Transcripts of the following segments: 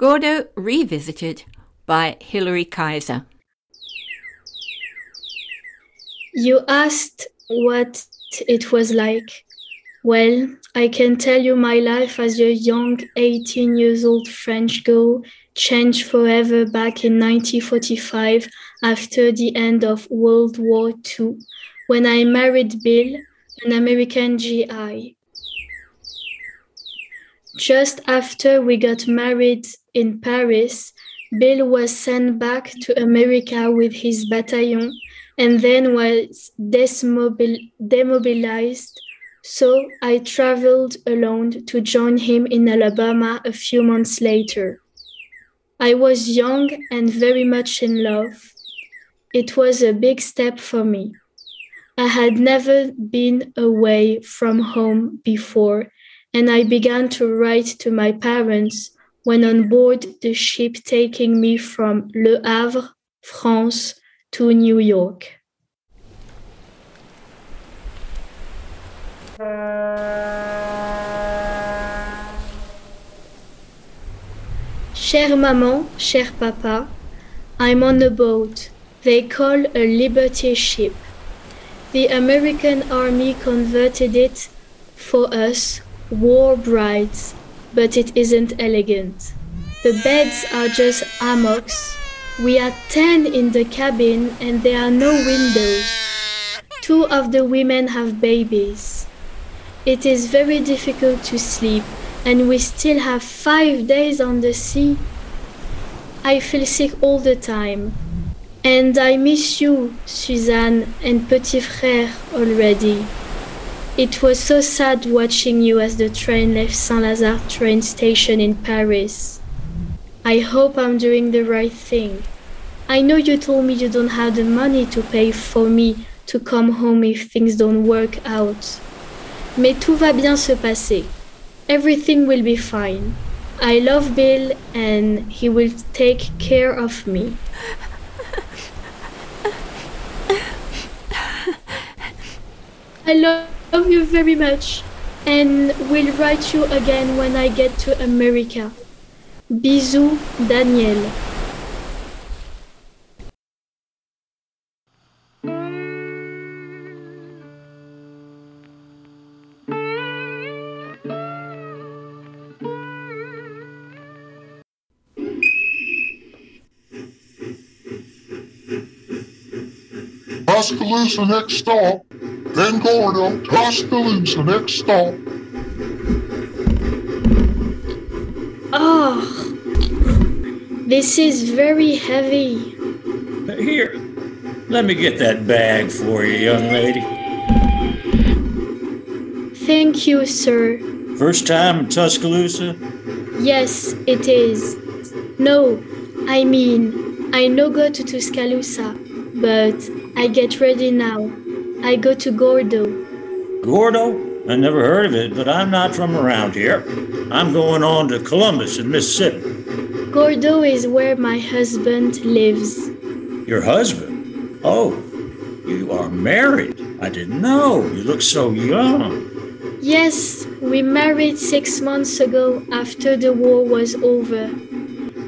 Gordo Revisited by Hilary Kaiser. You asked what it was like. Well, I can tell you my life as a young 18 years old French girl changed forever back in 1945 after the end of World War II when I married Bill, an American GI. Just after we got married in Paris, Bill was sent back to America with his battalion and then was demobil- demobilized. So I traveled alone to join him in Alabama a few months later. I was young and very much in love. It was a big step for me. I had never been away from home before and I began to write to my parents when on board the ship taking me from Le Havre, France, to New York. Chère maman, cher papa, I'm on a boat they call a liberty ship. The American Army converted it for us war brides, but it isn't elegant. The beds are just hammocks. We are 10 in the cabin and there are no windows. Two of the women have babies. It is very difficult to sleep and we still have five days on the sea. I feel sick all the time. And I miss you, Suzanne and Petit Frère already. It was so sad watching you as the train left Saint Lazare train station in Paris. I hope I'm doing the right thing. I know you told me you don't have the money to pay for me to come home if things don't work out. Mais tout va bien se passer. Everything will be fine. I love Bill and he will take care of me. I love love you very much and will write you again when I get to America. Bisous, Danielle. Tuscaloosa next stop. Then Gordo, Tuscaloosa next stop. Oh, this is very heavy. Here, let me get that bag for you, young lady. Thank you, sir. First time in Tuscaloosa? Yes, it is. No, I mean, I no go to Tuscaloosa, but I get ready now. I go to Gordo. Gordo? I never heard of it, but I'm not from around here. I'm going on to Columbus in Mississippi. Gordo is where my husband lives. Your husband? Oh, you are married. I didn't know. You look so young. Yes, we married six months ago after the war was over.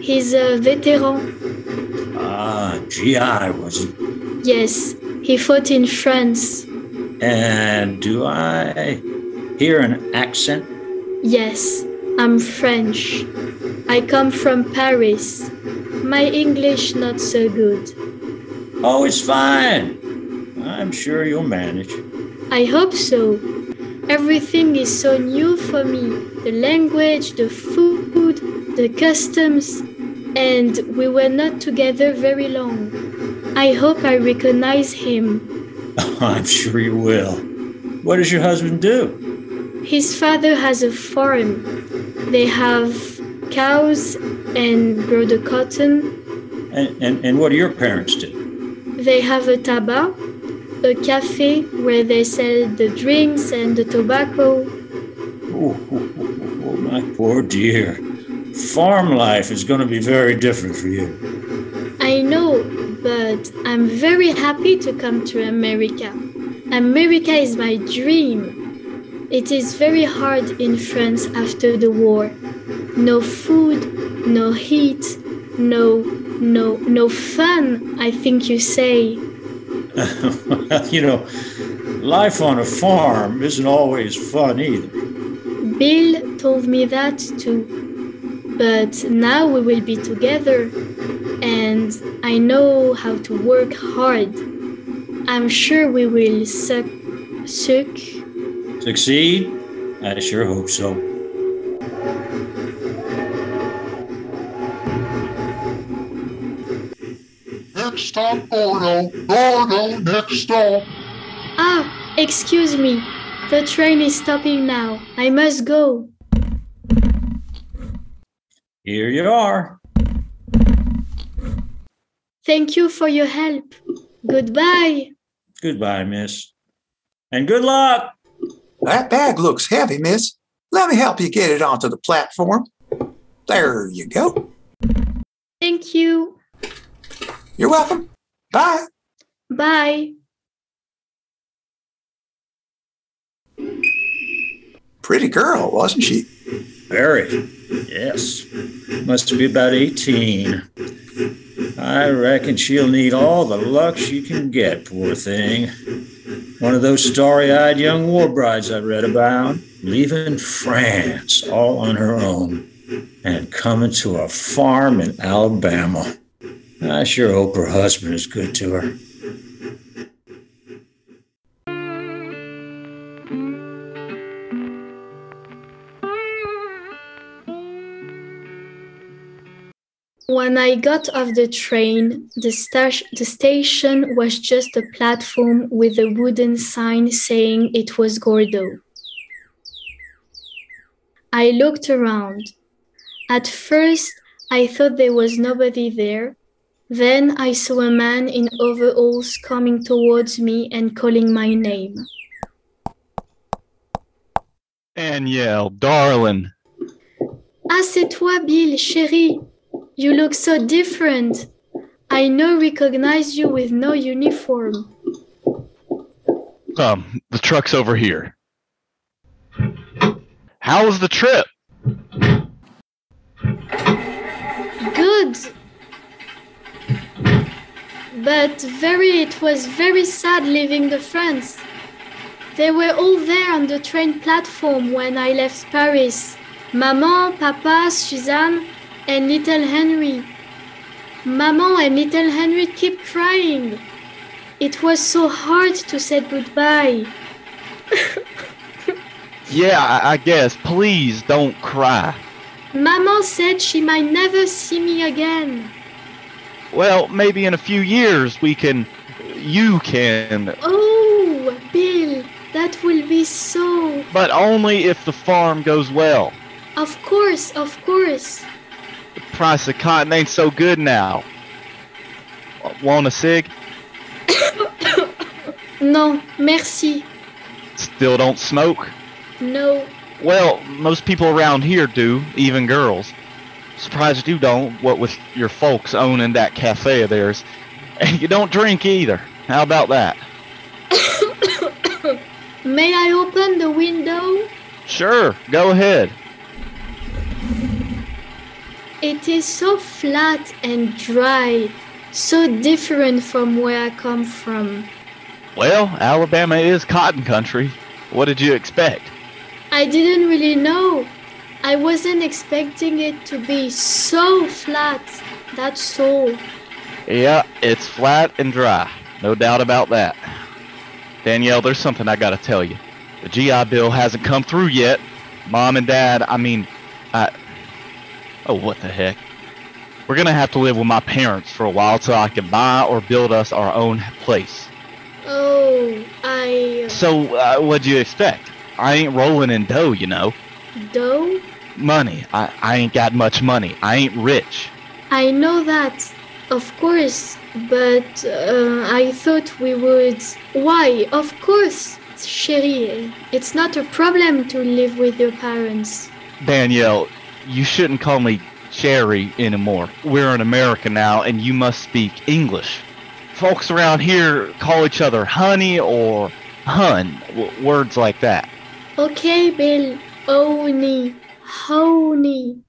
He's a veteran. Ah, GI, was he? Yes, he fought in France. And do I hear an accent? Yes, I'm French. I come from Paris. My English not so good. Oh, it's fine. I'm sure you'll manage. I hope so. Everything is so new for me the language, the food, the customs, and we were not together very long. I hope I recognize him. I'm sure you will. What does your husband do? His father has a farm. They have cows and grow the cotton. And, and, and what do your parents do? They have a tabac, a cafe where they sell the drinks and the tobacco. Oh, oh, oh, oh, my poor dear. Farm life is going to be very different for you. I know, but I'm very happy to come to America. America is my dream. It is very hard in France after the war. No food, no heat, no, no, no fun, I think you say. you know, life on a farm isn't always fun either. Bill told me that too. But now we will be together, and I know how to work hard. I'm sure we will suck, suck. Succeed? I sure hope so. Next stop, Gordo. Gordo, next stop. Ah, excuse me. The train is stopping now. I must go. Here you are. Thank you for your help. Goodbye. Goodbye, miss. And good luck. That bag looks heavy, miss. Let me help you get it onto the platform. There you go. Thank you. You're welcome. Bye. Bye. Pretty girl, wasn't she? Very. Yes. Must be about 18. I reckon she'll need all the luck she can get, poor thing. One of those starry eyed young war brides I read about, leaving France all on her own and coming to a farm in Alabama. I sure hope her husband is good to her. When I got off the train, the, sta- the station was just a platform with a wooden sign saying it was Gordo. I looked around. At first, I thought there was nobody there. Then I saw a man in overalls coming towards me and calling my name. Danielle, darling. Ah, c'est toi, Bill, chérie. You look so different. I no recognize you with no uniform. Um, the truck's over here. How was the trip? Good. But very it was very sad leaving the France. They were all there on the train platform when I left Paris. Maman, Papa, Suzanne, and little Henry. Maman and little Henry keep crying. It was so hard to say goodbye. Yeah, I, I guess. Please don't cry. Maman said she might never see me again. Well, maybe in a few years we can. You can. Oh, Bill, that will be so. But only if the farm goes well. Of course, of course. Price of cotton ain't so good now. Want a cig? No, merci. Still don't smoke? No. Well, most people around here do, even girls. Surprised you don't, what with your folks owning that cafe of theirs. And you don't drink either. How about that? May I open the window? Sure, go ahead. It is so flat and dry, so different from where I come from. Well, Alabama is cotton country. What did you expect? I didn't really know. I wasn't expecting it to be so flat. That's all. Yeah, it's flat and dry. No doubt about that. Danielle, there's something I gotta tell you. The GI Bill hasn't come through yet. Mom and Dad, I mean. Oh, what the heck? We're gonna have to live with my parents for a while till I can buy or build us our own place. Oh, I. So, uh, what'd you expect? I ain't rolling in dough, you know. Dough? Money. I, I ain't got much money. I ain't rich. I know that, of course, but uh, I thought we would. Why? Of course, chérie. It's not a problem to live with your parents. Danielle, you shouldn't call me Cherry anymore. We're in America now, and you must speak English. Folks around here call each other honey or hun, w- words like that. Okay, Bill. Honey. Honey.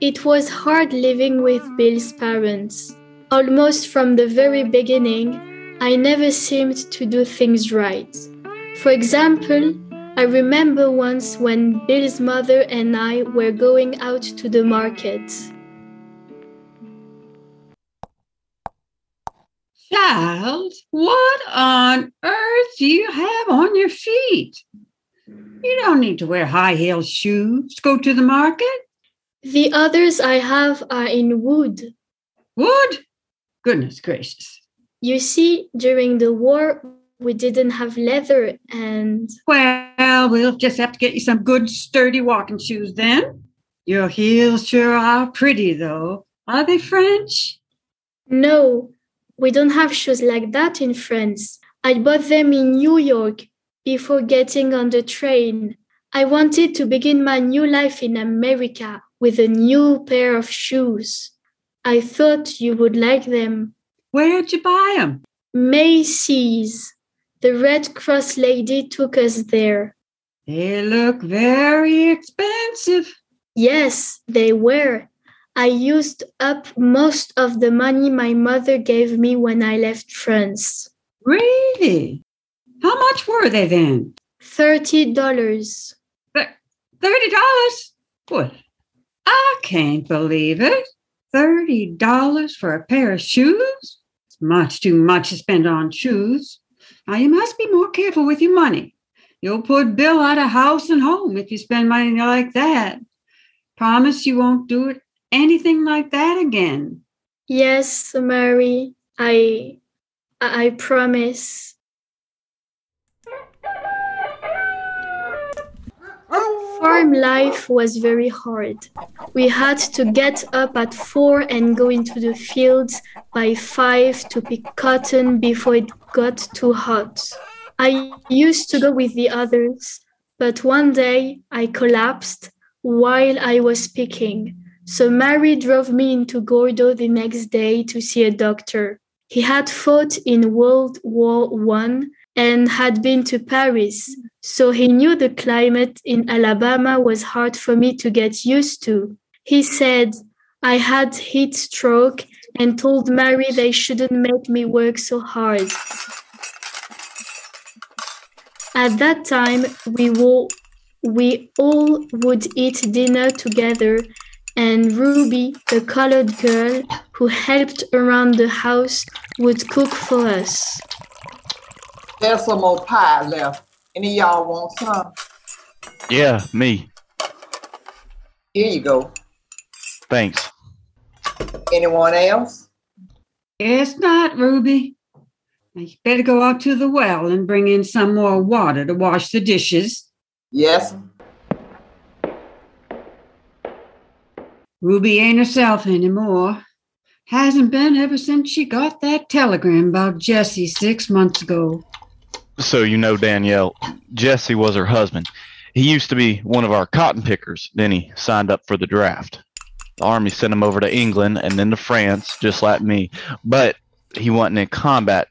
It was hard living with Bill's parents. Almost from the very beginning, I never seemed to do things right. For example, I remember once when Bill's mother and I were going out to the market. Child, what on earth do you have on your feet? You don't need to wear high heel shoes to go to the market. The others I have are in wood. Wood? Goodness gracious. You see, during the war, we didn't have leather and. Well, we'll just have to get you some good, sturdy walking shoes then. Your heels sure are pretty, though. Are they French? No, we don't have shoes like that in France. I bought them in New York before getting on the train. I wanted to begin my new life in America with a new pair of shoes. I thought you would like them. Where'd you buy them? Macy's. The Red Cross lady took us there. They look very expensive. Yes, they were. I used up most of the money my mother gave me when I left France. Really? How much were they then? Thirty dollars. Thirty dollars? What? I can't believe it. Thirty dollars for a pair of shoes? Much too much to spend on shoes. Now you must be more careful with your money. You'll put Bill out of house and home if you spend money like that. Promise you won't do it anything like that again. Yes, Mary. I I promise. Farm life was very hard. We had to get up at four and go into the fields by five to pick cotton before it got too hot. I used to go with the others, but one day I collapsed while I was picking. So Mary drove me into Gordo the next day to see a doctor. He had fought in World War One and had been to Paris, so he knew the climate in Alabama was hard for me to get used to. He said I had heat stroke and told Mary they shouldn't make me work so hard. At that time, we, wo- we all would eat dinner together, and Ruby, the colored girl who helped around the house, would cook for us. There's some more pie left. Any of y'all want some? Yeah, me. Here you go. Thanks. Anyone else? It's not, Ruby. You better go out to the well and bring in some more water to wash the dishes. Yes. Ruby ain't herself anymore. Hasn't been ever since she got that telegram about Jesse six months ago. So you know Danielle, Jesse was her husband. He used to be one of our cotton pickers. Then he signed up for the draft. The army sent him over to England and then to France, just like me. But he wasn't in combat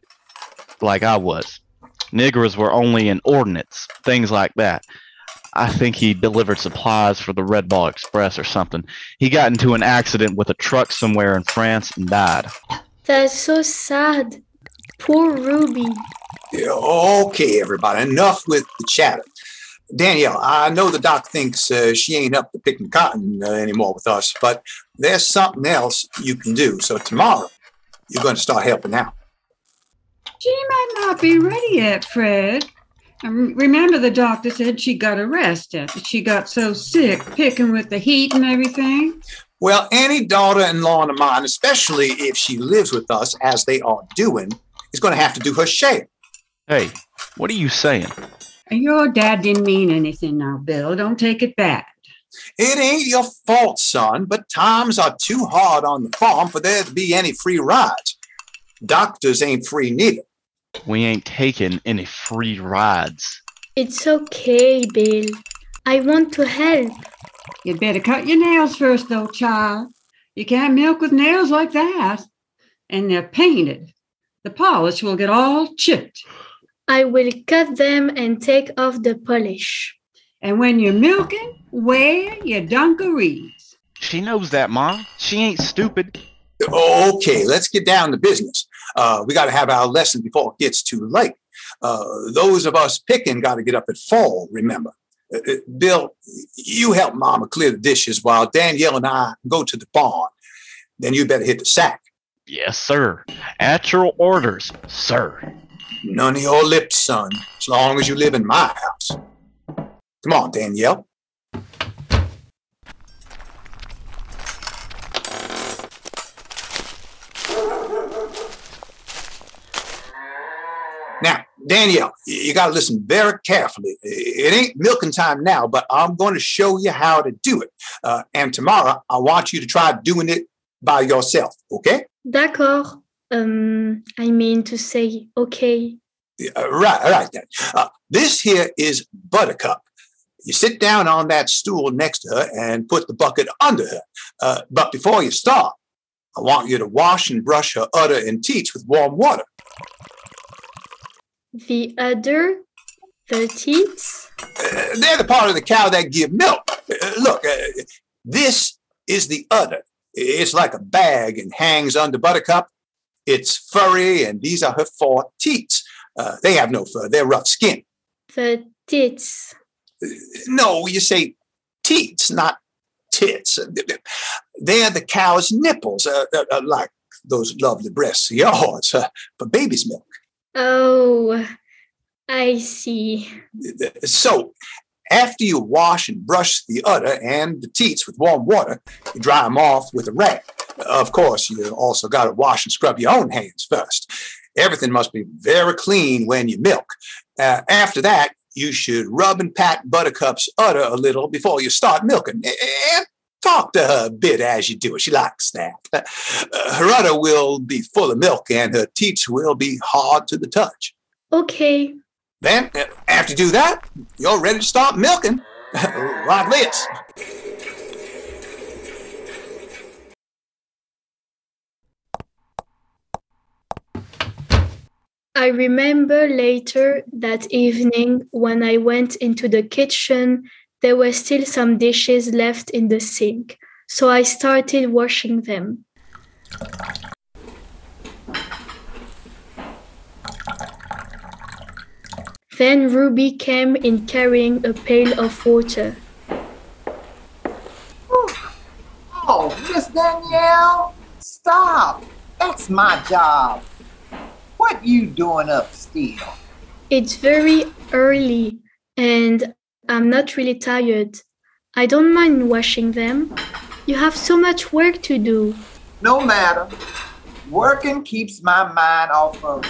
like I was. Niggers were only in ordnance, things like that. I think he delivered supplies for the Red Ball Express or something. He got into an accident with a truck somewhere in France and died. That's so sad. Poor Ruby. Yeah, okay, everybody, enough with the chatter. Danielle, I know the doc thinks uh, she ain't up to picking cotton uh, anymore with us, but there's something else you can do. So tomorrow, you're going to start helping out. She might not be ready yet, Fred. And remember, the doctor said she got a rest she got so sick, picking with the heat and everything. Well, any daughter-in-law of mine, especially if she lives with us, as they are doing, is going to have to do her share. Hey, what are you saying? Your dad didn't mean anything now, Bill. Don't take it bad. It ain't your fault, son, but times are too hard on the farm for there to be any free rides. Doctors ain't free neither. We ain't taking any free rides. It's okay, Bill. I want to help. You'd better cut your nails first, though, child. You can't milk with nails like that. And they're painted. The polish will get all chipped. I will cut them and take off the polish. And when you're milking, wear your dungarees. She knows that, Mom. She ain't stupid. Okay, let's get down to business. Uh, we got to have our lesson before it gets too late. Uh, those of us picking got to get up at fall, remember. Uh, uh, Bill, you help Mama clear the dishes while Danielle and I go to the barn. Then you better hit the sack. Yes, sir. At your orders, sir. None of your lips, son, as long as you live in my house. Come on, Danielle. Now, Danielle, you got to listen very carefully. It ain't milking time now, but I'm going to show you how to do it. Uh, and tomorrow, I want you to try doing it by yourself, okay? D'accord. Um, I mean to say, okay. Uh, right, right then. Uh, this here is Buttercup. You sit down on that stool next to her and put the bucket under her. Uh, but before you start, I want you to wash and brush her udder and teats with warm water. The udder, the teats. Uh, they're the part of the cow that give milk. Uh, look, uh, this is the udder. It's like a bag and hangs under Buttercup. It's furry, and these are her four teats. Uh, they have no fur, they're rough skin. The tits. No, you say teats, not tits. They're the cow's nipples, uh, uh, uh, like those lovely breasts of yours uh, for baby's milk. Oh, I see. So, after you wash and brush the udder and the teats with warm water, you dry them off with a rag. Of course, you also got to wash and scrub your own hands first. Everything must be very clean when you milk. Uh, after that, you should rub and pat Buttercup's udder a little before you start milking. And talk to her a bit as you do it. She likes that. Uh, her udder will be full of milk and her teats will be hard to the touch. Okay. Then, after you do that, you're ready to start milking. like this. I remember later that evening when I went into the kitchen, there were still some dishes left in the sink, so I started washing them. Then Ruby came in carrying a pail of water. Oh, oh, Miss Danielle, stop. That's my job. What you doing up still? It's very early and I'm not really tired. I don't mind washing them. You have so much work to do. No matter. Working keeps my mind off of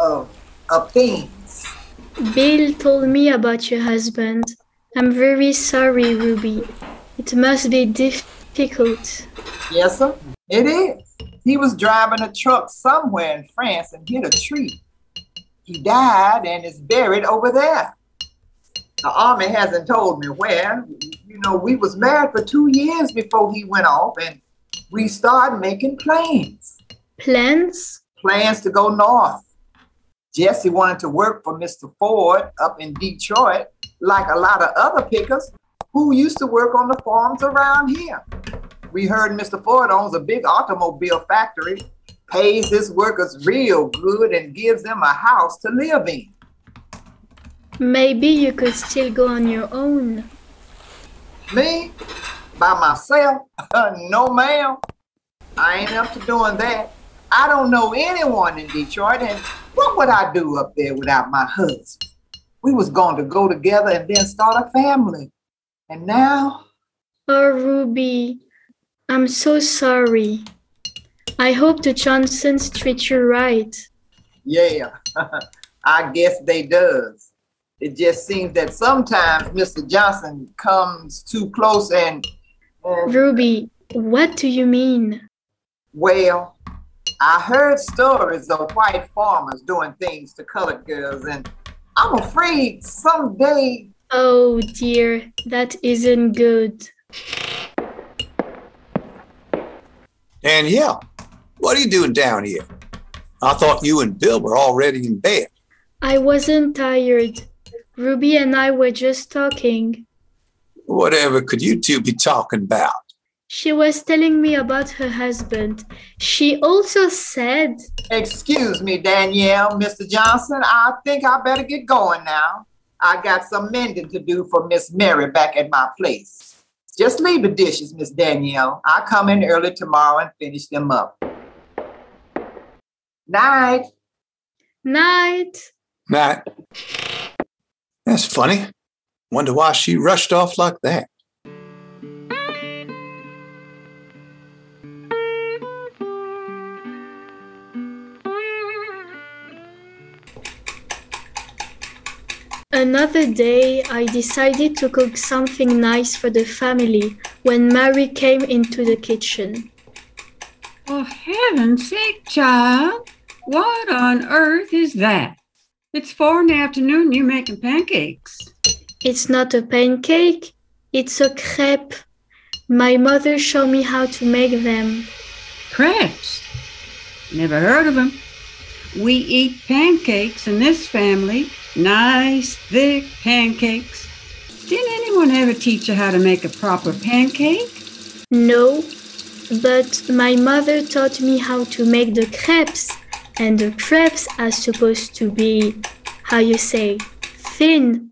of of things. Bill told me about your husband. I'm very sorry, Ruby. It must be difficult. Yes, sir. It is. He was driving a truck somewhere in France and hit a tree. He died and is buried over there. The army hasn't told me where. You know, we was married for two years before he went off, and we started making plans. Plans? Plans to go north. Jesse wanted to work for Mr. Ford up in Detroit, like a lot of other pickers who used to work on the farms around here. We heard Mr. Ford owns a big automobile factory, pays his workers real good, and gives them a house to live in. Maybe you could still go on your own. Me? By myself? no, ma'am. I ain't up to doing that. I don't know anyone in Detroit, and what would I do up there without my husband? We was going to go together and then start a family. And now? Oh, Ruby, I'm so sorry. I hope the Johnsons treat you right. Yeah, I guess they does. It just seems that sometimes Mr. Johnson comes too close and, and Ruby, what do you mean? well, I heard stories of white farmers doing things to colored girls, and I'm afraid someday Oh dear, that isn't good. Danielle, what are you doing down here? I thought you and Bill were already in bed. I wasn't tired. Ruby and I were just talking. Whatever could you two be talking about? She was telling me about her husband. She also said, Excuse me, Danielle, Mr. Johnson. I think I better get going now. I got some mending to do for Miss Mary back at my place. Just leave the dishes, Miss Danielle. I'll come in early tomorrow and finish them up. Night. Night. Night. That's funny. Wonder why she rushed off like that. Another day, I decided to cook something nice for the family when Mary came into the kitchen. For heaven's sake, child, what on earth is that? It's four in the afternoon, you're making pancakes. It's not a pancake, it's a crepe. My mother showed me how to make them. Crepes? Never heard of them. We eat pancakes in this family. Nice, thick pancakes. Didn't anyone ever teach you how to make a proper pancake? No, but my mother taught me how to make the crepes, and the crepes are supposed to be, how you say, thin.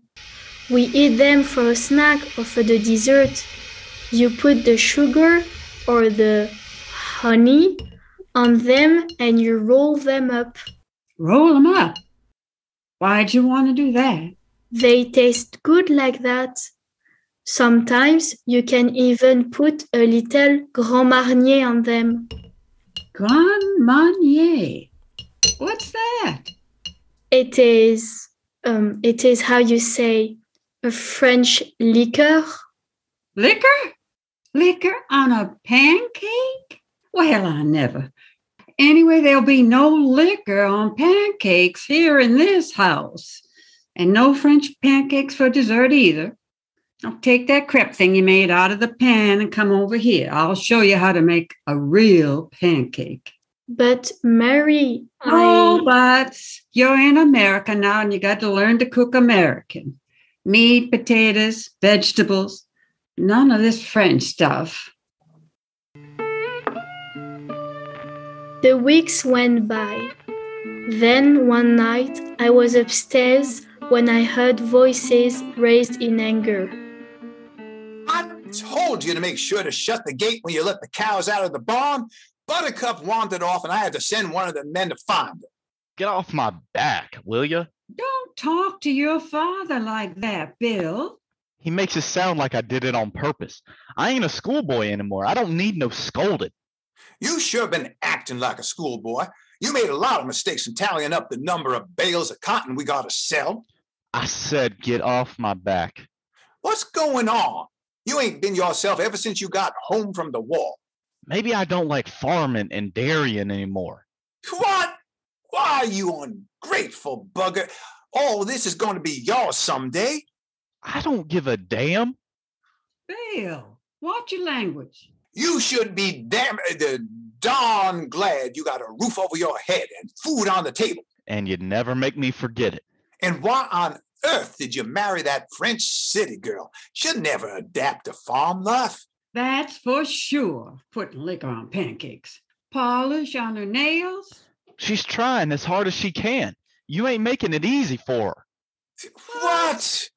We eat them for a snack or for the dessert. You put the sugar or the honey on them and you roll them up. Roll them up. Why'd you want to do that? They taste good like that. Sometimes you can even put a little Grand Marnier on them. Grand Marnier. What's that? It is, um, it is how you say, a French liqueur. Liquor? Liquor on a pancake? Well, I never. Anyway, there'll be no liquor on pancakes here in this house. And no French pancakes for dessert either. I'll take that crepe thing you made out of the pan and come over here. I'll show you how to make a real pancake. But Mary, Oh, but you're in America now and you got to learn to cook American. Meat, potatoes, vegetables, none of this French stuff. The weeks went by. Then one night I was upstairs when I heard voices raised in anger. I told you to make sure to shut the gate when you let the cows out of the barn. Buttercup wandered off, and I had to send one of the men to find her. Get off my back, will you? Don't talk to your father like that, Bill. He makes it sound like I did it on purpose. I ain't a schoolboy anymore. I don't need no scolding. You sure been acting like a schoolboy. You made a lot of mistakes in tallying up the number of bales of cotton we got to sell. I said, get off my back. What's going on? You ain't been yourself ever since you got home from the war. Maybe I don't like farming and dairying anymore. What? Why, you ungrateful bugger. All this is going to be yours someday. I don't give a damn. Bill, watch your language. You should be damn uh, darn glad you got a roof over your head and food on the table. And you'd never make me forget it. And why on earth did you marry that French city girl? She'll never adapt to farm life. That's for sure. Putting liquor on pancakes. Polish on her nails. She's trying as hard as she can. You ain't making it easy for her. What?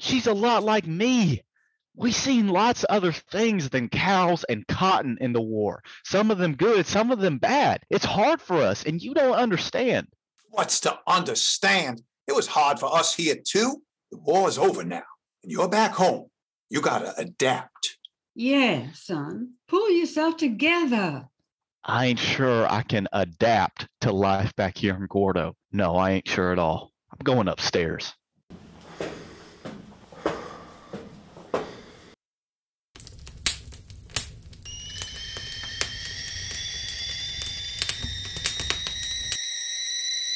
She's a lot like me. We seen lots of other things than cows and cotton in the war. Some of them good, some of them bad. It's hard for us, and you don't understand. What's to understand? It was hard for us here too. The war is over now, and you're back home. You gotta adapt. Yeah, son. Pull yourself together. I ain't sure I can adapt to life back here in Gordo. No, I ain't sure at all. I'm going upstairs.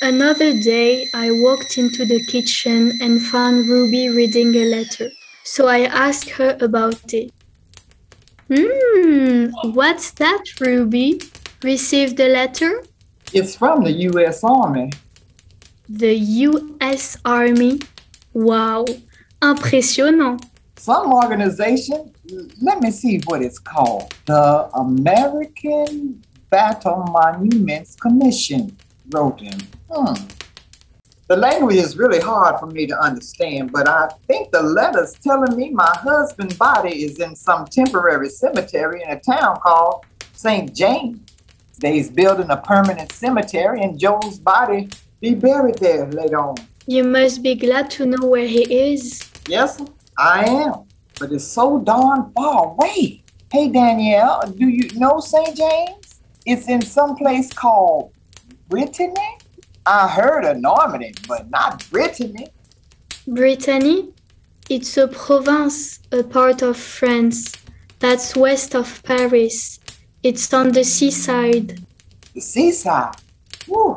Another day, I walked into the kitchen and found Ruby reading a letter. So I asked her about it. Hmm, what's that, Ruby? Received the letter? It's from the U.S. Army. The U.S. Army? Wow, impressionnant. Some organization, let me see what it's called. The American Battle Monuments Commission wrote him. Hmm. The language is really hard for me to understand, but I think the letter's telling me my husband's body is in some temporary cemetery in a town called St. James. They's building a permanent cemetery and Joe's body be buried there later on. You must be glad to know where he is. Yes, I am. But it's so darn far away. Hey, Danielle, do you know St. James? It's in some place called Brittany. I heard of Normandy, but not Brittany. Brittany? It's a province, a part of France. That's west of Paris. It's on the seaside. The seaside? Whew.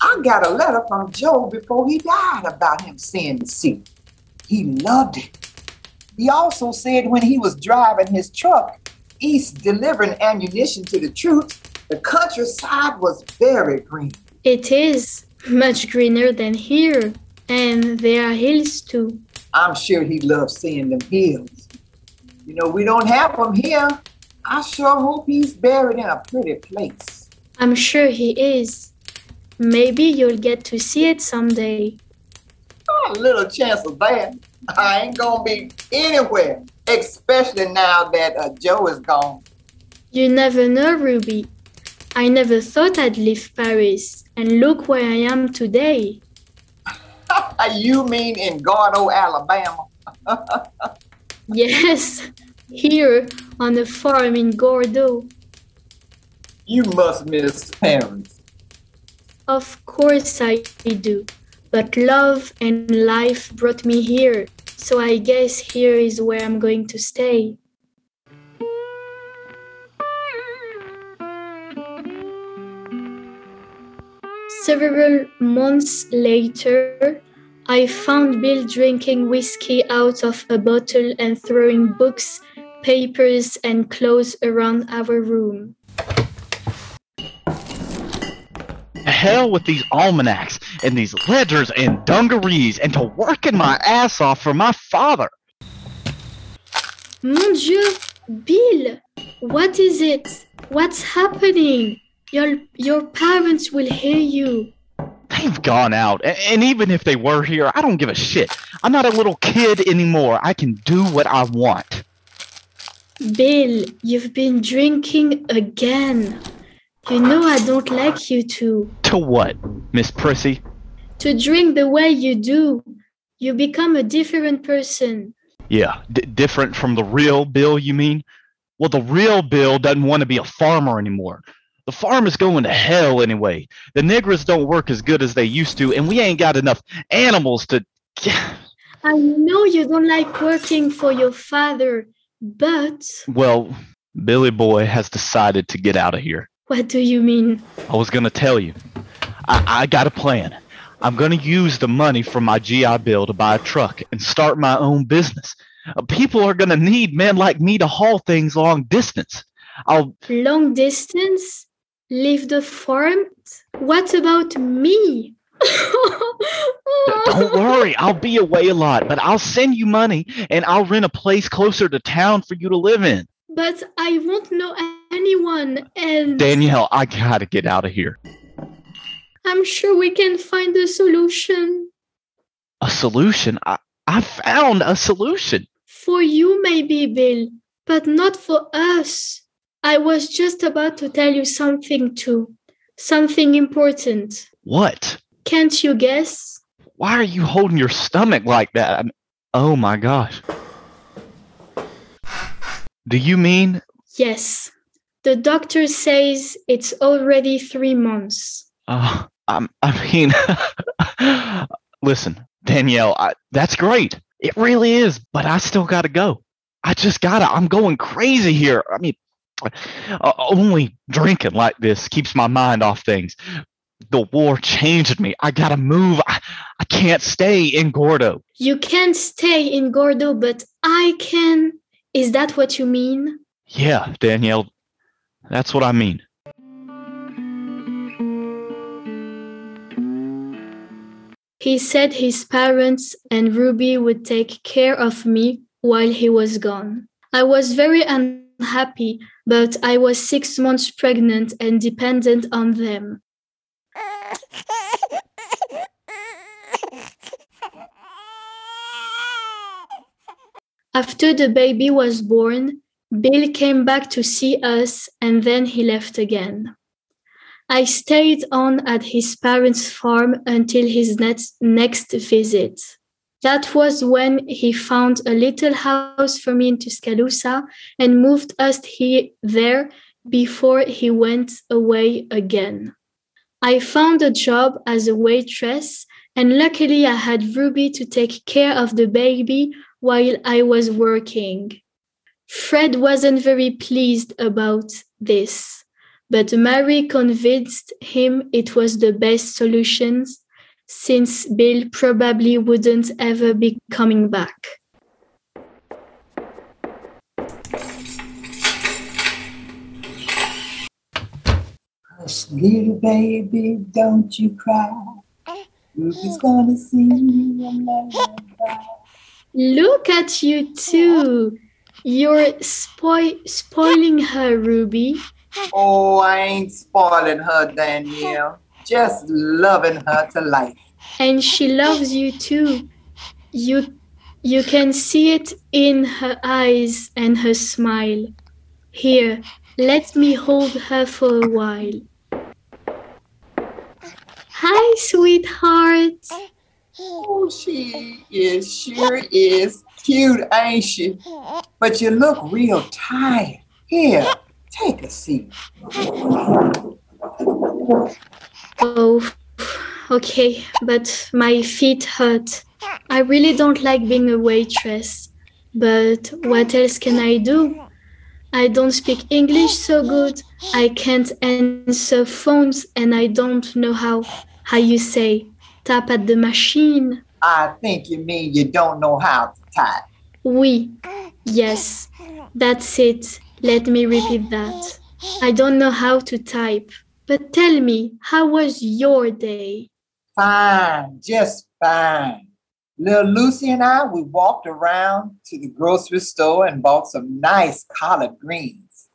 I got a letter from Joe before he died about him seeing the sea. He loved it. He also said when he was driving his truck east delivering ammunition to the troops, the countryside was very green. It is much greener than here, and there are hills too. I'm sure he loves seeing them hills. You know, we don't have them here. I sure hope he's buried in a pretty place. I'm sure he is. Maybe you'll get to see it someday. Oh, a little chance of that. I ain't gonna be anywhere, especially now that uh, Joe is gone. You never know, Ruby. I never thought I'd leave Paris, and look where I am today. you mean in Gordo, Alabama? yes, here on a farm in Gordo. You must miss parents. Of course I do. But love and life brought me here, so I guess here is where I'm going to stay. Several months later, I found Bill drinking whiskey out of a bottle and throwing books, papers, and clothes around our room. Hell with these almanacs and these ledgers and dungarees and to working my ass off for my father. Mon Dieu, Bill, what is it? What's happening? Your, your parents will hear you. They've gone out, and even if they were here, I don't give a shit. I'm not a little kid anymore. I can do what I want. Bill, you've been drinking again. You know I don't like you to. To what, Miss Prissy? To drink the way you do. You become a different person. Yeah, d- different from the real Bill, you mean? Well, the real Bill doesn't want to be a farmer anymore. The farm is going to hell anyway. The niggers don't work as good as they used to, and we ain't got enough animals to. I know you don't like working for your father, but Well, Billy Boy has decided to get out of here. what do you mean? I was going to tell you. I, I got a plan. I'm going to use the money from my GI Bill to buy a truck and start my own business. Uh, People are going to need men like me to haul things long distance. I'll Long distance? Leave the farm? What about me? don't worry, I'll be away a lot, but I'll send you money and I'll rent a place closer to town for you to live in. But I won't know anyone, and Danielle, I got to get out of here. I'm sure we can find a solution. A solution? I, I found a solution. For you, maybe, Bill, but not for us. I was just about to tell you something, too. Something important. What? Can't you guess? Why are you holding your stomach like that? I'm- oh my gosh. Do you mean Yes. The doctor says it's already three months. uh, I'm, I mean, listen, Danielle, I, that's great. It really is, but I still got to go. I just got to. I'm going crazy here. I mean, uh, only drinking like this keeps my mind off things. The war changed me. I got to move. I, I can't stay in Gordo. You can't stay in Gordo, but I can. Is that what you mean? Yeah, Danielle, that's what I mean. He said his parents and Ruby would take care of me while he was gone. I was very unhappy, but I was six months pregnant and dependent on them. After the baby was born, Bill came back to see us and then he left again. I stayed on at his parents' farm until his next, next visit. That was when he found a little house for me in Tuscaloosa and moved us here, there before he went away again. I found a job as a waitress, and luckily I had Ruby to take care of the baby while I was working. Fred wasn't very pleased about this, but Mary convinced him it was the best solution since Bill probably wouldn't ever be coming back. Hush, little baby, don't you cry. Ruby's gonna sing you a lullaby. Look at you two. You're spoil- spoiling her, Ruby. Oh, I ain't spoiling her, Danielle. Just loving her to life. And she loves you too. You you can see it in her eyes and her smile. Here, let me hold her for a while. Hi, sweetheart. Oh, she is sure is cute, ain't she? But you look real tired. Here, take a seat. Oh, okay, but my feet hurt. I really don't like being a waitress, but what else can I do? I don't speak English so good. I can't answer phones, and I don't know how how you say tap at the machine. I think you mean you don't know how to type. Oui, yes, that's it. Let me repeat that. I don't know how to type. But tell me, how was your day? Fine, just fine. Little Lucy and I, we walked around to the grocery store and bought some nice collard greens.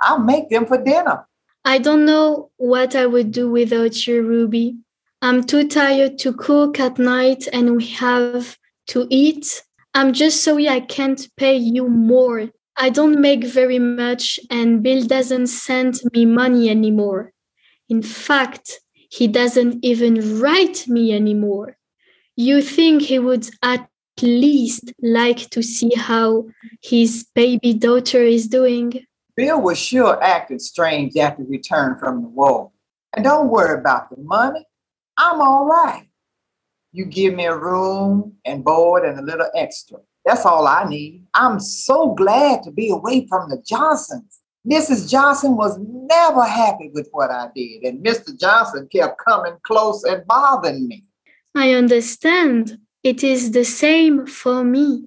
I'll make them for dinner. I don't know what I would do without you, Ruby. I'm too tired to cook at night and we have to eat. I'm just sorry I can't pay you more. I don't make very much and Bill doesn't send me money anymore. In fact, he doesn't even write me anymore. You think he would at least like to see how his baby daughter is doing? Bill was sure acting strange after he returned from the war. And don't worry about the money. I'm all right. You give me a room and board and a little extra. That's all I need. I'm so glad to be away from the Johnsons. Mrs. Johnson was never happy with what I did, and Mr. Johnson kept coming close and bothering me. I understand. It is the same for me.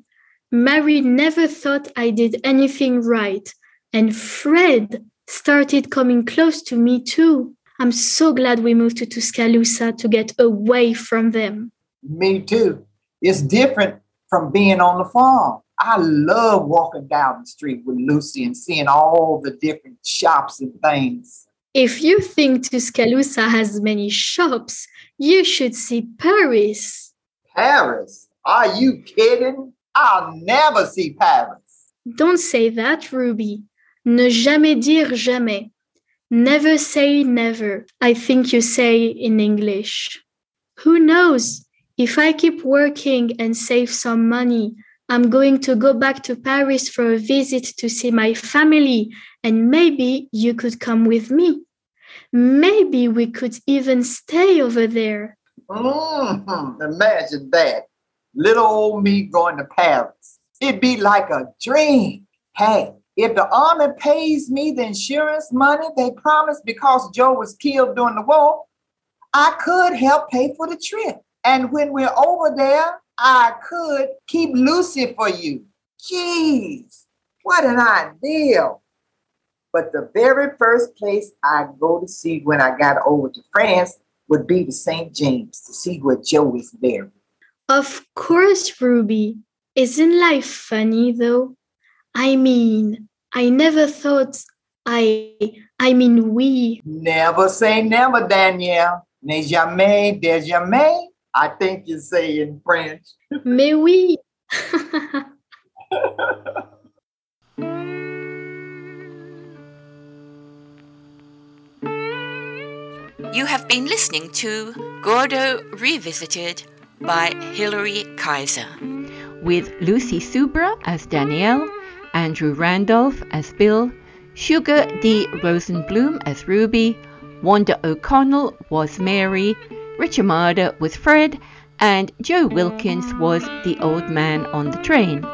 Mary never thought I did anything right, and Fred started coming close to me too. I'm so glad we moved to Tuscaloosa to get away from them. Me too. It's different from being on the farm. I love walking down the street with Lucy and seeing all the different shops and things. If you think Tuscaloosa has many shops, you should see Paris. Paris? Are you kidding? I'll never see Paris. Don't say that, Ruby. Ne jamais dire jamais. Never say never, I think you say in English. Who knows? If I keep working and save some money, I'm going to go back to Paris for a visit to see my family, and maybe you could come with me. Maybe we could even stay over there. Mm-hmm. Imagine that. Little old me going to Paris. It'd be like a dream. Hey, if the army pays me the insurance money they promised because Joe was killed during the war, I could help pay for the trip. And when we're over there, I could keep Lucy for you. Jeez, what an idea. But the very first place I go to see when I got over to France would be to St. James to see where Joe is buried. Of course, Ruby. Isn't life funny though? I mean, I never thought I I mean we Never say never, Danielle. Ne jamais, de jamais. I think you say in French. mais oui. You have been listening to Gordo Revisited by Hilary Kaiser. With Lucy Subra as Danielle, Andrew Randolph as Bill, Sugar D. Rosenblum as Ruby, Wanda O'Connell was Mary, Rich Amada was Fred, and Joe Wilkins was the old man on the train.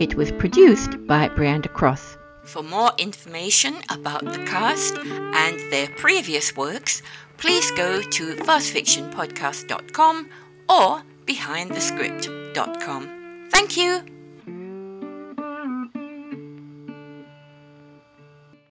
It was produced by Brianda Cross. For more information about the cast and their previous works, please go to fastfictionpodcast.com or behindthescript.com. Thank you.